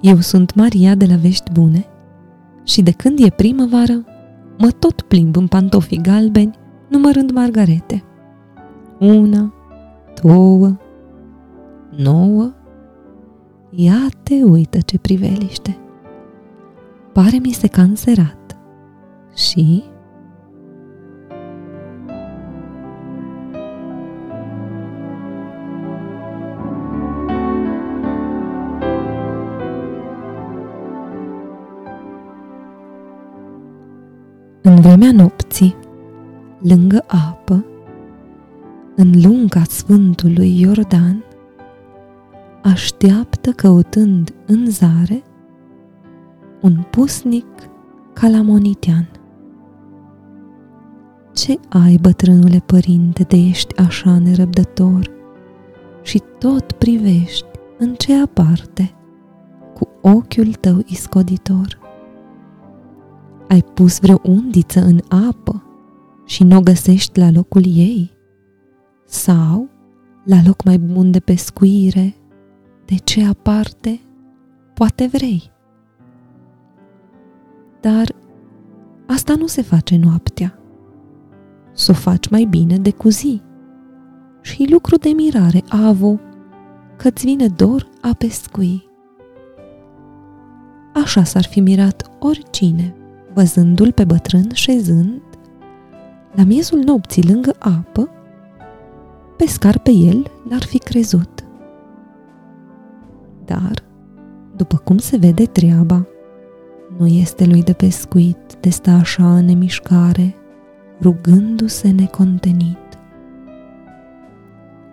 Eu sunt Maria de la Vești Bune și de când e primăvară, mă tot plimb în pantofii galbeni, numărând margarete. Una, două, nouă, ia te uită ce priveliște. Pare mi se cancerat și În vremea nopții, lângă apă, în lunga Sfântului Iordan, așteaptă căutând în zare un pusnic calamonitian. Ce ai, bătrânule părinte, de ești așa nerăbdător și tot privești în cea parte cu ochiul tău iscoditor? Ai pus vreo undiță în apă și nu o găsești la locul ei? Sau la loc mai bun de pescuire, de ce aparte poate vrei? Dar asta nu se face noaptea. Să o faci mai bine de cu zi. Și lucru de mirare, Avo, că-ți vine dor a pescui. Așa s-ar fi mirat oricine văzându-l pe bătrân șezând la miezul nopții lângă apă, pescar pe el l-ar fi crezut. Dar, după cum se vede treaba, nu este lui de pescuit de sta așa în nemișcare, rugându-se necontenit.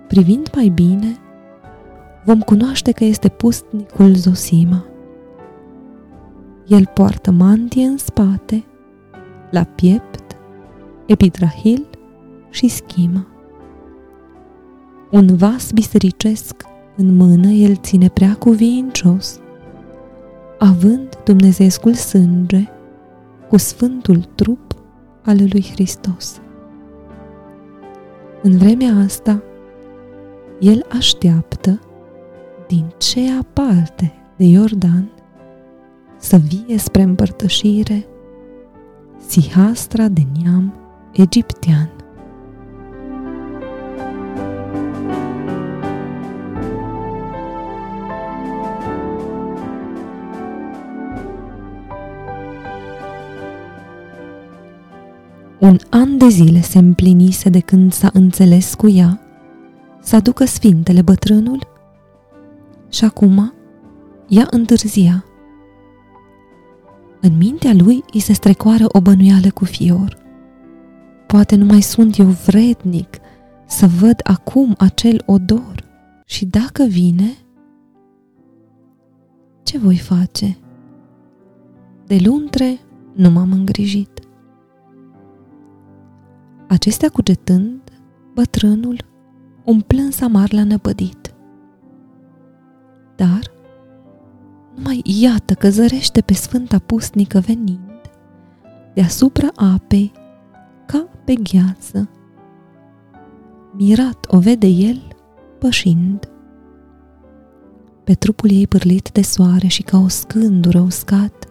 Privind mai bine, vom cunoaște că este pustnicul Zosima – el poartă mantie în spate, la piept, epidrahil și schimă. Un vas bisericesc în mână el ține prea cuvincios, având Dumnezeescul sânge cu sfântul trup al lui Hristos. În vremea asta, el așteaptă din ceea parte de Iordan să vie spre împărtășire Sihastra de neam egiptean. Un an de zile se împlinise de când s-a înțeles cu ea să aducă sfintele bătrânul și acum ea întârzia în mintea lui îi se strecoară o bănuială cu fior. Poate nu mai sunt eu vrednic să văd acum acel odor și dacă vine, ce voi face? De luntre nu m-am îngrijit. Acestea cugetând, bătrânul un plâns amar l-a năpădit. Dar numai iată că zărește pe sfânta pusnică venind, deasupra apei, ca pe gheață. Mirat o vede el pășind. Pe trupul ei pârlit de soare și ca o scândură uscat,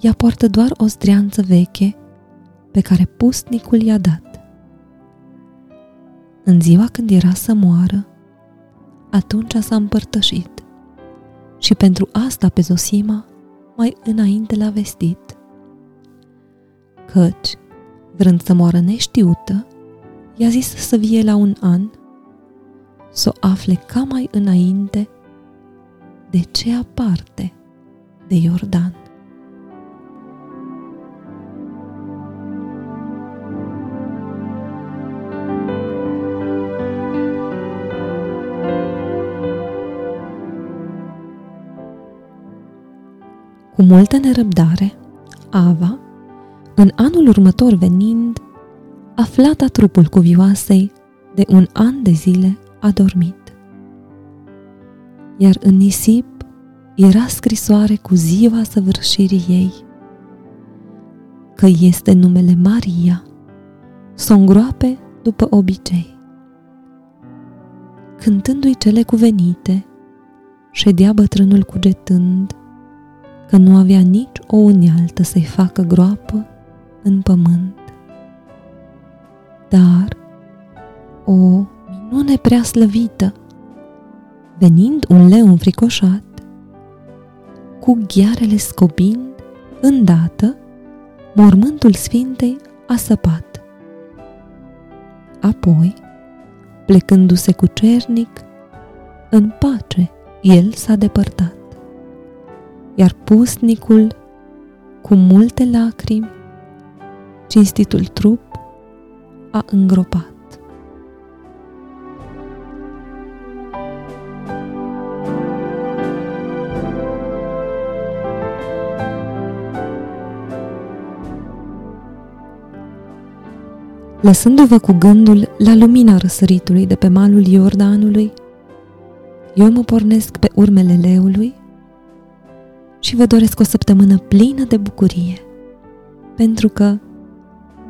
ea poartă doar o zdreanță veche pe care pusnicul i-a dat. În ziua când era să moară, atunci s-a împărtășit și pentru asta pe Zosima mai înainte l-a vestit. Căci, vrând să moară neștiută, i-a zis să vie la un an, să o afle ca mai înainte de ce aparte de Iordan. Multă nerăbdare, Ava, în anul următor venind, aflata trupul cuvioasei de un an de zile a dormit. Iar în nisip era scrisoare cu ziua săvârșirii ei, că este numele Maria, să îngroape după obicei. Cântându-i cele cuvenite ședea bătrânul cugetând că nu avea nici o unealtă să-i facă groapă în pământ. Dar, o minune prea slăvită, venind un leu înfricoșat, cu ghearele scobind, îndată, mormântul Sfintei a săpat. Apoi, plecându-se cu cernic, în pace el s-a depărtat. Iar pusnicul, cu multe lacrimi, cinstitul trup a îngropat. Lăsându-vă cu gândul la lumina răsăritului de pe malul Iordanului, eu mă pornesc pe urmele leului și vă doresc o săptămână plină de bucurie, pentru că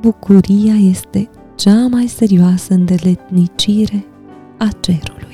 bucuria este cea mai serioasă îndeletnicire a cerului.